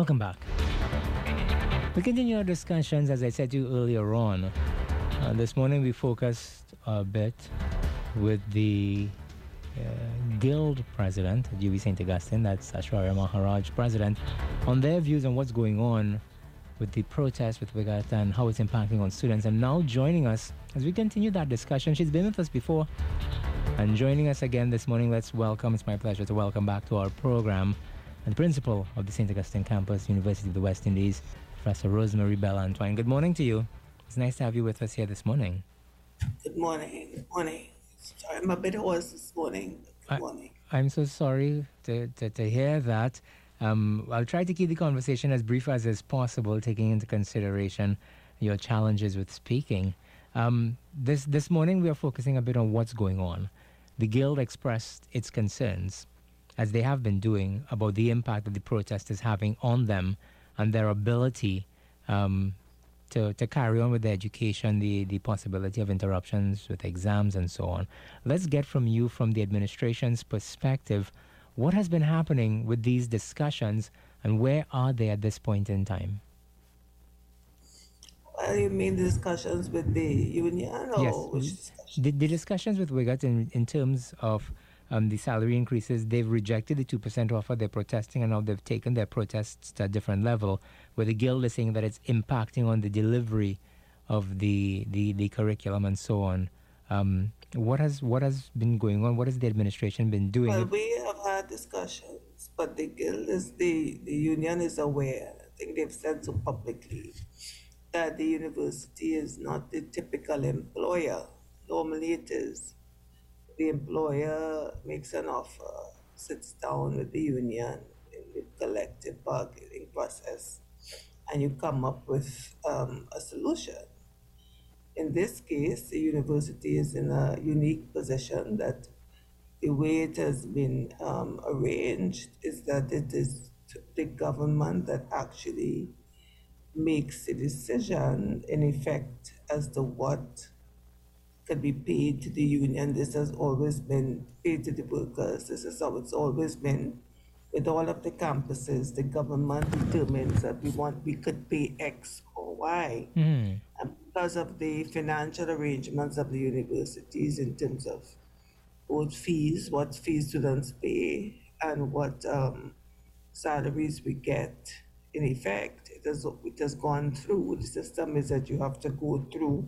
Welcome back. We continue our discussions, as I said to you earlier on. Uh, this morning we focused a bit with the uh, Guild president at UWI St. Augustine, that's Ashwarya Maharaj president, on their views on what's going on with the protest with WIGUT and how it's impacting on students. And now joining us as we continue that discussion, she's been with us before and joining us again this morning. Let's welcome, it's my pleasure to welcome back to our program and principal of the St. Augustine campus, University of the West Indies, Professor Rosemarie Belle Antoine. Good morning to you. It's nice to have you with us here this morning. Good morning. Good morning. Sorry, I'm a bit hoarse this morning. Good morning. I, am so sorry to, to, to hear that. Um, I'll try to keep the conversation as brief as is possible, taking into consideration your challenges with speaking. Um, this this morning we are focusing a bit on what's going on. The guild expressed its concerns, as they have been doing, about the impact that the protest is having on them and their ability um, to, to carry on with their education, the, the possibility of interruptions with exams and so on. Let's get from you, from the administration's perspective, what has been happening with these discussions and where are they at this point in time? Well, you mean the discussions with the union or yes. The, the discussions with WIGUT in, in terms of um, the salary increases, they've rejected the 2% offer, they're protesting, and now they've taken their protests to a different level, where the guild is saying that it's impacting on the delivery of the, the, the curriculum and so on. Um, what has what has been going on? What has the administration been doing? Well, we have had discussions, but the guild is the the union is aware. I think they've said so publicly that the university is not the typical employer. Normally, it is the employer makes an offer, sits down with the union in the collective bargaining process, and you come up with um, a solution. In this case, the university is in a unique position that the way it has been um, arranged is that it is the government that actually makes the decision in effect as to what can be paid to the union. This has always been paid to the workers. This is how it's always been. With all of the campuses, the government determines that we want we could pay X or Y. Mm. And because of the financial arrangements of the universities in terms of both fees, what fees students pay, and what um, salaries we get. In effect, it has, it has gone through. The system is that you have to go through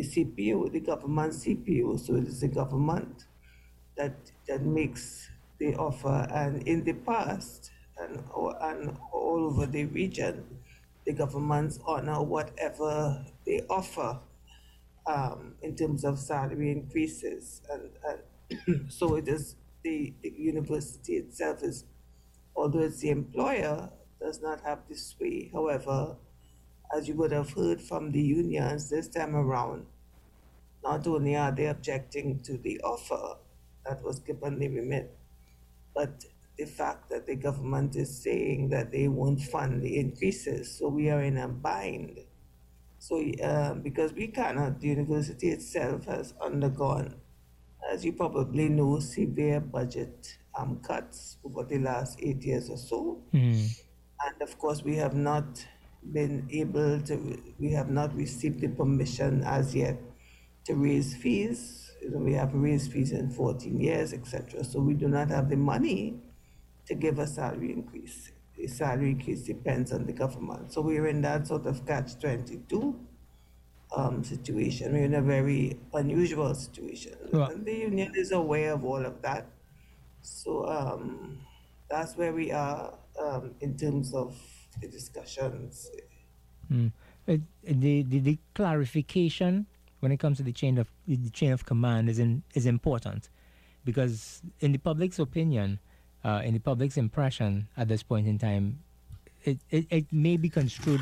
the CPO, the government CPO. So it is the government that that makes the offer. And in the past, and, and all over the region, the governments honor whatever they offer um, in terms of salary increases. And, and so it is the, the, university itself is, although it's the employer, does not have this sway. However, as you would have heard from the unions this time around, not only are they objecting to the offer that was given the remit, but the fact that the government is saying that they won't fund the increases. So we are in a bind. So um, because we cannot, the university itself has undergone, as you probably know, severe budget um, cuts over the last eight years or so. Mm. And of course, we have not been able to, we have not received the permission as yet to raise fees. You know, we have raised fees in 14 years, etc. So we do not have the money to give a salary increase. The salary increase depends on the government. So we're in that sort of catch 22 um, situation. We're in a very unusual situation. Well, and the union is aware of all of that. So um, that's where we are um, in terms of discussions. Mm. The, the, the clarification when it comes to the chain of the chain of command is in, is important because in the public's opinion, uh, in the public's impression at this point in time, it, it, it may be construed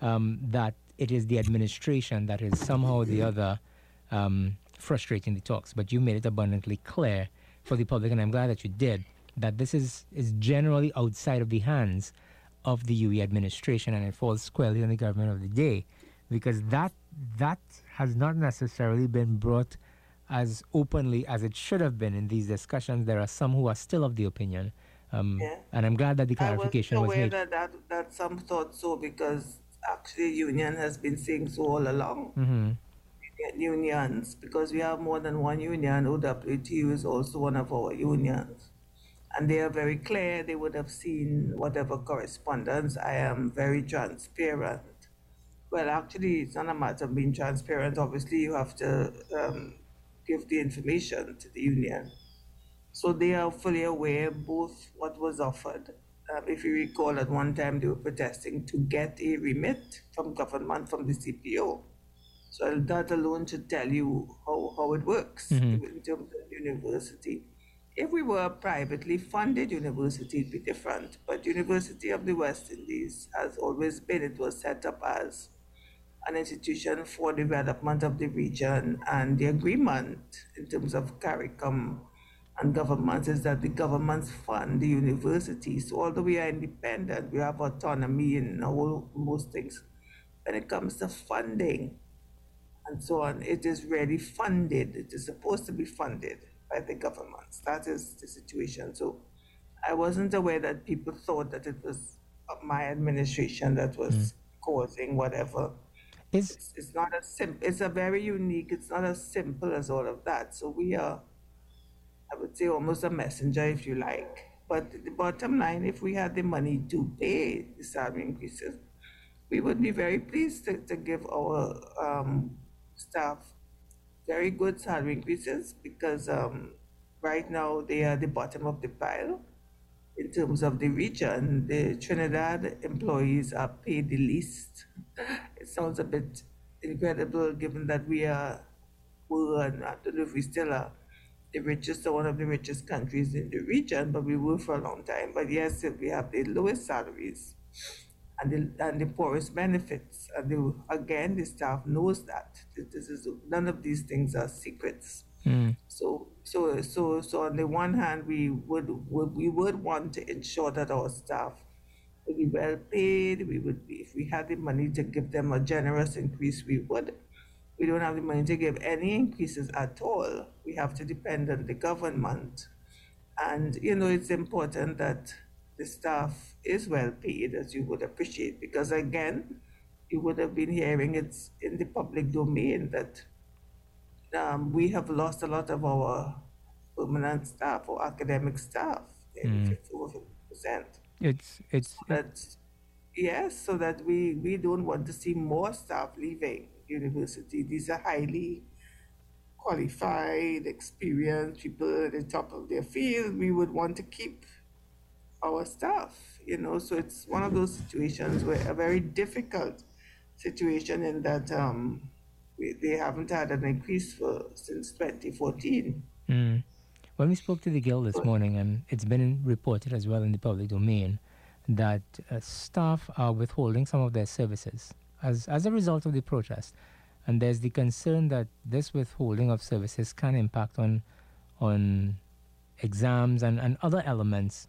um, that it is the administration that is somehow or the other um, frustrating the talks. But you made it abundantly clear for the public, and I'm glad that you did, that this is, is generally outside of the hands of the UWI administration and it falls squarely on the government of the day because that that has not necessarily been brought as openly as it should have been in these discussions. There are some who are still of the opinion Um, yeah. And I'm glad that the clarification I was made. That, that, that some thought so because actually union has been saying so all along. Mm-hmm. Unions, because we have more than one union. OWTU is also one of our unions. And they are very clear. They would have seen whatever correspondence. I am very transparent. Well, actually, it's not a matter of being transparent. Obviously, you have to um, give the information to the union. So they are fully aware both what was offered. Um, if you recall, at one time they were protesting to get a remit from government from the CPO. So that alone should tell you how, how it works mm-hmm. in terms of university. If we were a privately funded university, it'd be different. But University of the West Indies has always been, it was set up as an institution for development of the region and the agreement in terms of CARICOM and government is that the governments fund the university. So although we are independent, we have autonomy in all most things. When it comes to funding and so on, it is really funded. It is supposed to be funded by the governments. That is the situation. So I wasn't aware that people thought that it was my administration that was mm. causing whatever. It's, it's not as simple. It's a very unique. It's not as simple as all of that. So we are I would say almost a messenger, if you like. But the bottom line, if we had the money to pay the salary increases, we would be very pleased to, to give our um, staff very good salary increases because um, right now they are the bottom of the pile in terms of the region. The Trinidad employees are paid the least. It sounds a bit incredible given that we are, well, I don't know if we still are the richest or one of the richest countries in the region, but we were for a long time. But yes, we have the lowest salaries and the, and the poorest benefits. And the, again, the staff knows that. This is none of these things are secrets. Mm. So, so, so, so on the one hand, we would, would we would want to ensure that our staff would be well paid. We would, be, if we had the money to give them a generous increase, we would we don't have the money to give any increases at all. We have to depend on the government. And, you know, it's important that the staff is well paid, as you would appreciate, because again, you would have been hearing it's in the public domain that um, we have lost a lot of our permanent staff or academic staff, mm. over 50%. It's, it's, so that, yes, so that we, we don't want to see more staff leaving university. These are highly qualified, experienced people at the top of their field. We would want to keep our staff, you know. So it's one of those situations where a very difficult situation in that um, we, they haven't had an increase for since 2014. Mm. When we spoke to the Guild this morning, and it's been reported as well in the public domain, that uh, staff are withholding some of their services as, as a result of the protest. And there's the concern that this withholding of services can impact on, on exams and, and other elements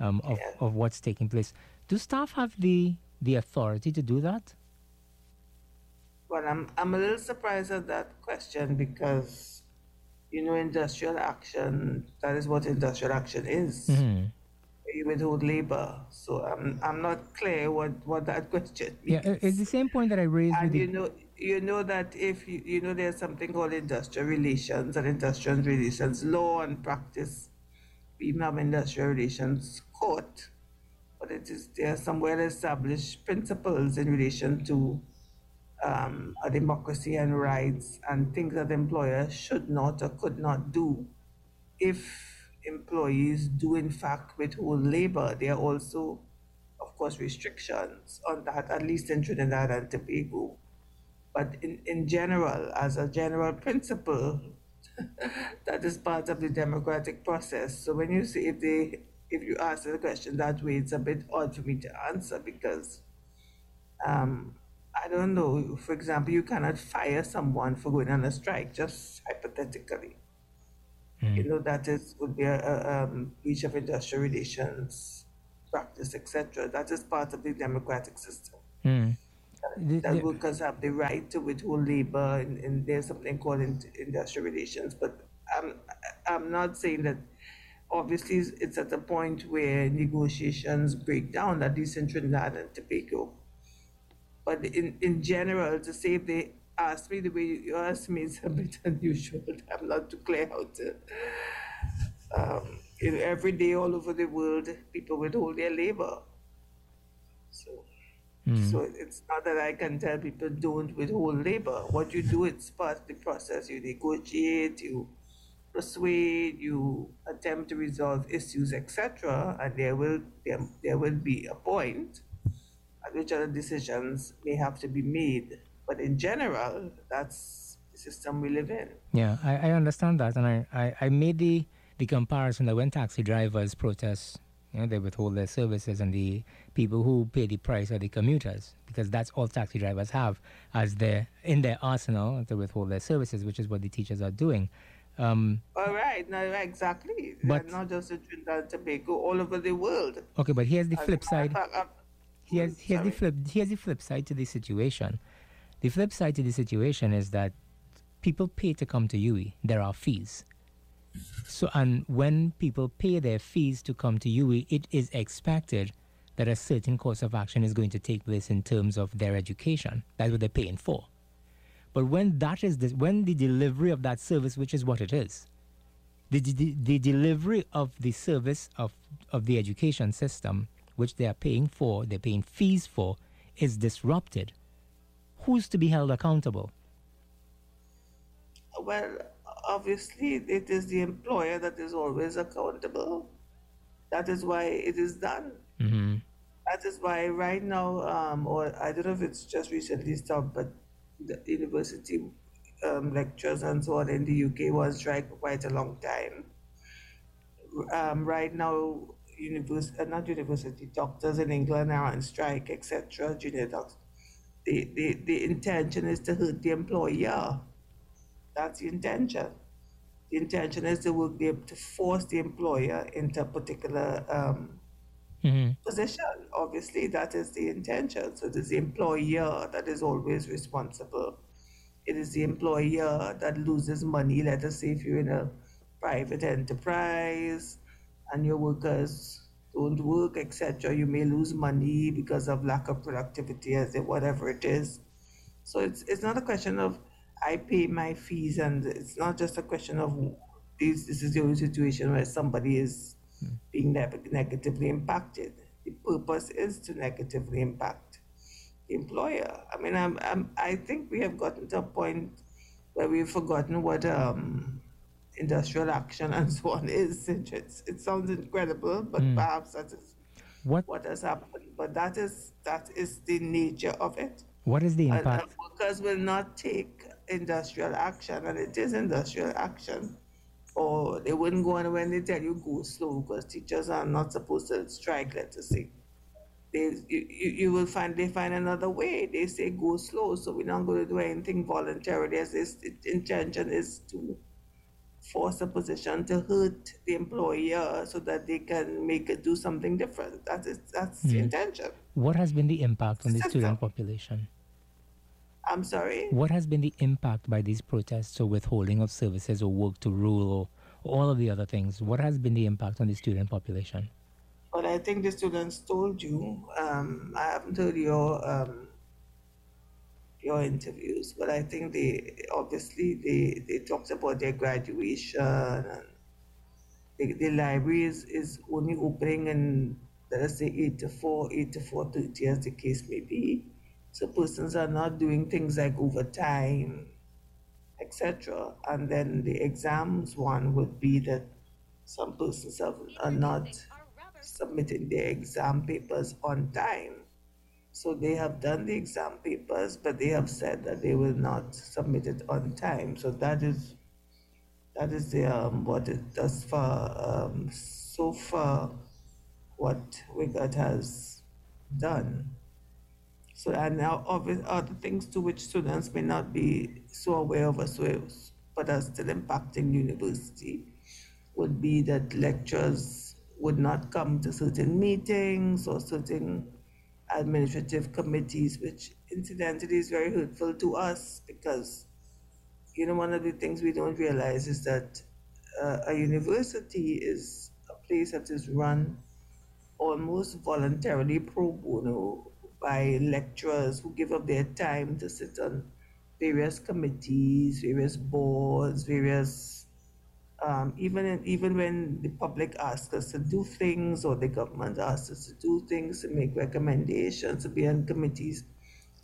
um, of, yeah. of what's taking place. Do staff have the, the authority to do that? Well, I'm, I'm a little surprised at that question because, you know, industrial action, that is what industrial action is. Mm-hmm withhold labor. So I'm I'm not clear what, what that question means. Yeah, it's the same point that I raised. And you the... know, you know that if you, you know there's something called industrial relations and industrial relations law and practice. Have industrial relations court, but it is there are some well established principles in relation to um, a democracy and rights and things that employers should not or could not do if employees do in fact withhold labor, there are also, of course, restrictions on that, at least in Trinidad and Tobago. But in, in general, as a general principle, that is part of the democratic process. So when you say if they if you ask the question that way, it's a bit odd for me to answer because um, I don't know. For example, you cannot fire someone for going on a strike, just hypothetically. Mm. You know, that is would be a, a um, breach of industrial relations practice, etc. That is part of the democratic system. Mm. That, workers have the right to withhold labor, and, and there's something called in, industrial relations. But I'm I'm not saying that obviously it's at a point where negotiations break down, at least in Trinidad and Tobago. But in, in general, to say if they ask me the way you ask me is a bit unusual. I'm not too clear how to. Um, you know, every day all over the world, people withhold their labor. So, mm. so it's not that I can tell people don't withhold labor. What you do, it's part of the process. You negotiate, you persuade, you attempt to resolve issues, etc. And there will there, there will be a point at which other decisions may have to be made. But in general, that's the system we live in. Yeah, I, I understand that. And I, I, I made the, the comparison that when taxi drivers protest, you know, they withhold their services and the people who pay the price are the commuters because that's all taxi drivers have as their in their arsenal to withhold their services, which is what the teachers are doing. Um, all right, no, exactly. But not just in Trinidad and Tobago, all over the world. Okay, but here's the flip side. here's here's the flip. Here's the flip side to the situation. The flip side to the situation is that people pay to come to UWI. There are fees. So, and when people pay their fees to come to UWI, it is expected that a certain course of action is going to take place in terms of their education. That's what they're paying for. But when that is the, when the delivery of that service, which is what it is, the, the, the delivery of the service of, of the education system, which they are paying for, they're paying fees for, is disrupted. Who's to be held accountable? Well, obviously, it is the employer that is always accountable. That is why it is done. Mm-hmm. That is why right now, um, or I don't know if it's just recently stopped, but the university um, lectures and so on in the UK was strike for quite a long time. Um, right now, university, uh, not university, doctors in England are on strike, etc., junior doctors. The, the, the intention is to hurt the employer. That's the intention. The intention is to work there to force the employer into a particular um, mm-hmm. position. Obviously, that is the intention. So it is the employer that is always responsible. It is the employer that loses money. Let us say if you're in a private enterprise and your workers don't work, etc., you may lose money because of lack of productivity, as it, whatever it is. So it's it's not a question of I pay my fees, and it's not just a question of this. This is the only situation where somebody is being ne- negatively impacted. The purpose is to negatively impact the employer. I mean, I'm, I'm, I think we have gotten to a point where we've forgotten what um, industrial action and so on is. It's, it sounds incredible, but mm. perhaps that is what? what has happened. But that is that is the nature of it. What is the impact? And, and workers will not take industrial action, and it is industrial action or they wouldn't go on when they tell you go slow because teachers are not supposed to strike, let us say. They, you, you will find they find another way. They say go slow, so we're not going to do anything voluntarily. As this intention is to force a position to hurt the employer so that they can make it do something different. That is that's the hmm. intention. What has been the impact on the student population? I'm sorry? What has been the impact by these protests or withholding of services or work to rule or all of the other things? What has been the impact on the student population? Well, I think the students told you. Um, I haven't heard your um, your interviews, but I think they obviously they, they talked about their graduation and the, the library is, is only opening in let us say eight to four, eight to four thirty as the case may be. So persons are not doing things like overtime, etc. And then the exams one would be that some persons have, are not submitting their exam papers on time. So they have done the exam papers, but they have said that they will not submit it on time. So that is that is the um, what it does for um, so far what WIGUT has done. So, and now other things to which students may not be so aware of as well, but are still impacting university, would be that lecturers would not come to certain meetings or certain administrative committees, which incidentally is very hurtful to us because, you know, one of the things we don't realize is that uh, a university is a place that is run almost voluntarily pro bono by lecturers who give up their time to sit on various committees, various boards, various um, even in, even when the public asks us to do things or the government asks us to do things to make recommendations to be on committees,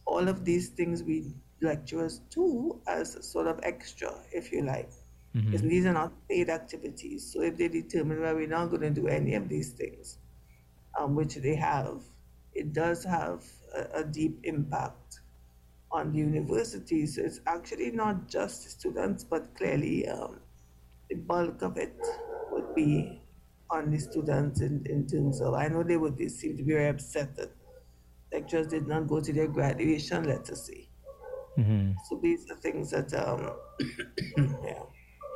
all of these things we lecturers do as sort of extra, if you like. Mm-hmm. These are not paid activities. So if they determine that we're not going to do any of these things, um, which they have, it does have a, a deep impact on the universities. So it's actually not just the students, but clearly um, the bulk of it would be on the students in, in terms of, I know they would they seem to be very upset that lecturers did not go to their graduation, let us say. Mm-hmm. So these are things that, um, yeah.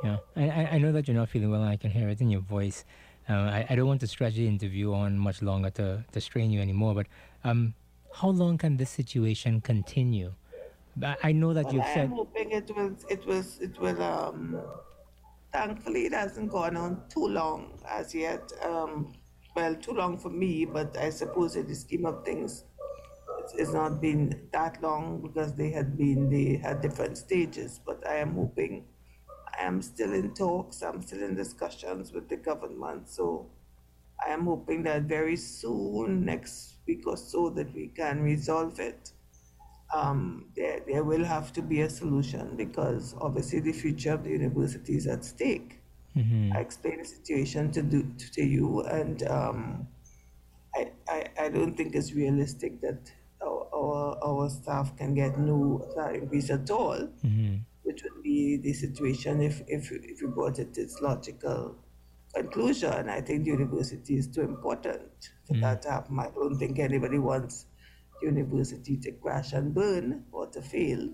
Yeah, I, I know that you're not feeling well, and I can hear it in your voice. Uh, I, I don't want to stretch the interview on much longer to, to strain you anymore, but um, how long can this situation continue? I know that well, you've said. I'm hoping it will. It was. It will. Um, thankfully, it hasn't gone on too long as yet. Um, well, too long for me, but I suppose in the scheme of things, it's, it's not been that long because they had been. They had different stages, but I am hoping. I am still in talks. I'm still in discussions with the government. So I am hoping that very soon, next week or so, that we can resolve it um, there, there will have to be a solution because obviously the future of the university is at stake. Mm-hmm. I explained the situation to, do, to you, and um, I, I, I don't think it's realistic that our, our, our staff can get no increase at all, mm-hmm. Be the situation if, if, if we brought it to its logical conclusion. I think the university is too important for mm-hmm. that to happen. I don't think anybody wants university to crash and burn or to fail.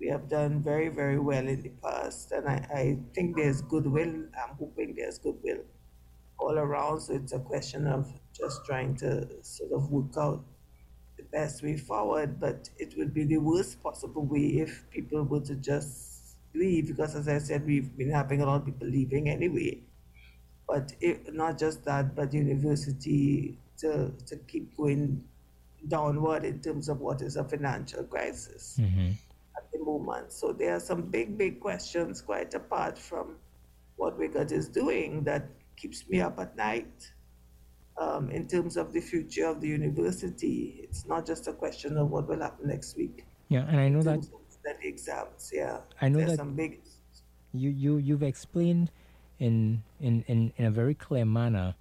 We have done very, very well in the past, and I, I think there's goodwill. I'm hoping there's goodwill all around. So it's a question of just trying to sort of work out the best way forward. But it would be the worst possible way if people were to just leave, because as I said, we've been having a lot of people leaving anyway. But if, not just that, but university to, to keep going downward in terms of what is a financial crisis mm-hmm. at the moment. So there are some big, big questions quite apart from what WIGUT is doing that keeps me up at night. Um, in terms of the future of the university, it's not just a question of what will happen next week. Yeah, and I know that the exams. Yeah, I know There's that some big. You you you've explained in, in in in a very clear manner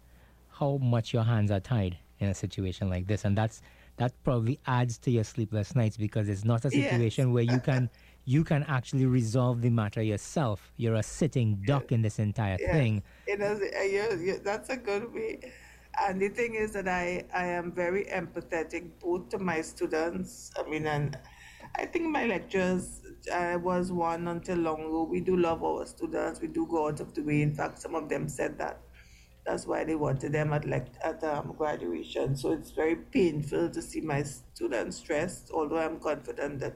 how much your hands are tied in a situation like this, and that's that probably adds to your sleepless nights because it's not a situation yes. where you can you can actually resolve the matter yourself. You're a sitting duck in this entire thing. It is, uh, that's a good way. And the thing is that I, I am very empathetic both to my students. I mean, and I think my lectures, I was one until long ago. We do love our students. We do go out of the way. In fact, some of them said that that's why they wanted them at like at um, graduation. So it's very painful to see my students stressed. Although I'm confident that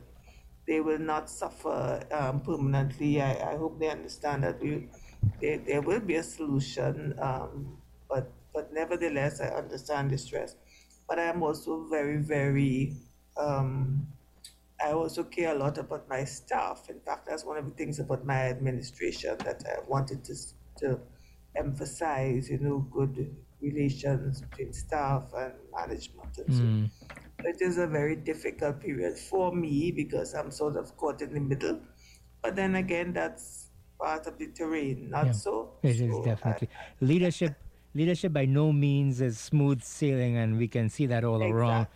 they will not suffer um, permanently. I, I hope they understand that we there, there will be a solution. Um, but but nevertheless, I understand the stress. But I am also very very. Um, I also care a lot about my staff. In fact, that's one of the things about my administration that I wanted to to emphasize, you know, good relations between staff and management and mm. so. It is a very difficult period for me because I'm sort of caught in the middle. But then again, that's part of the terrain, not yeah, so. It is so definitely I, leadership. leadership by no means is smooth sailing, and we can see that all exactly. around.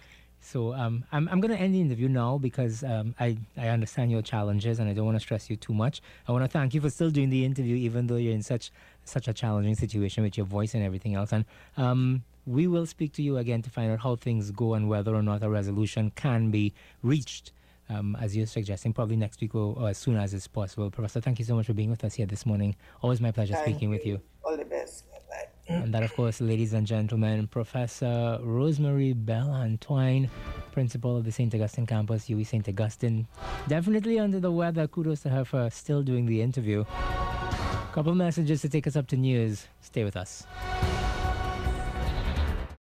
So um, I'm, I'm going to end the interview now because um, I, I understand your challenges and I don't want to stress you too much. I want to thank you for still doing the interview, even though you're in such such a challenging situation with your voice and everything else. And um, we will speak to you again to find out how things go and whether or not a resolution can be reached. Um, as you're suggesting, probably next week or, or, as soon as it's possible. Professor, thank you so much for being with us here this morning. Always my pleasure thank speaking you. with you. All the best. And that, of course, ladies and gentlemen, Professor Rosemarie Belle Antoine, principal of the St. Augustine campus, UWI St. Augustine. Definitely under the weather. Kudos to her for still doing the interview. Couple messages to take us up to news. Stay with us.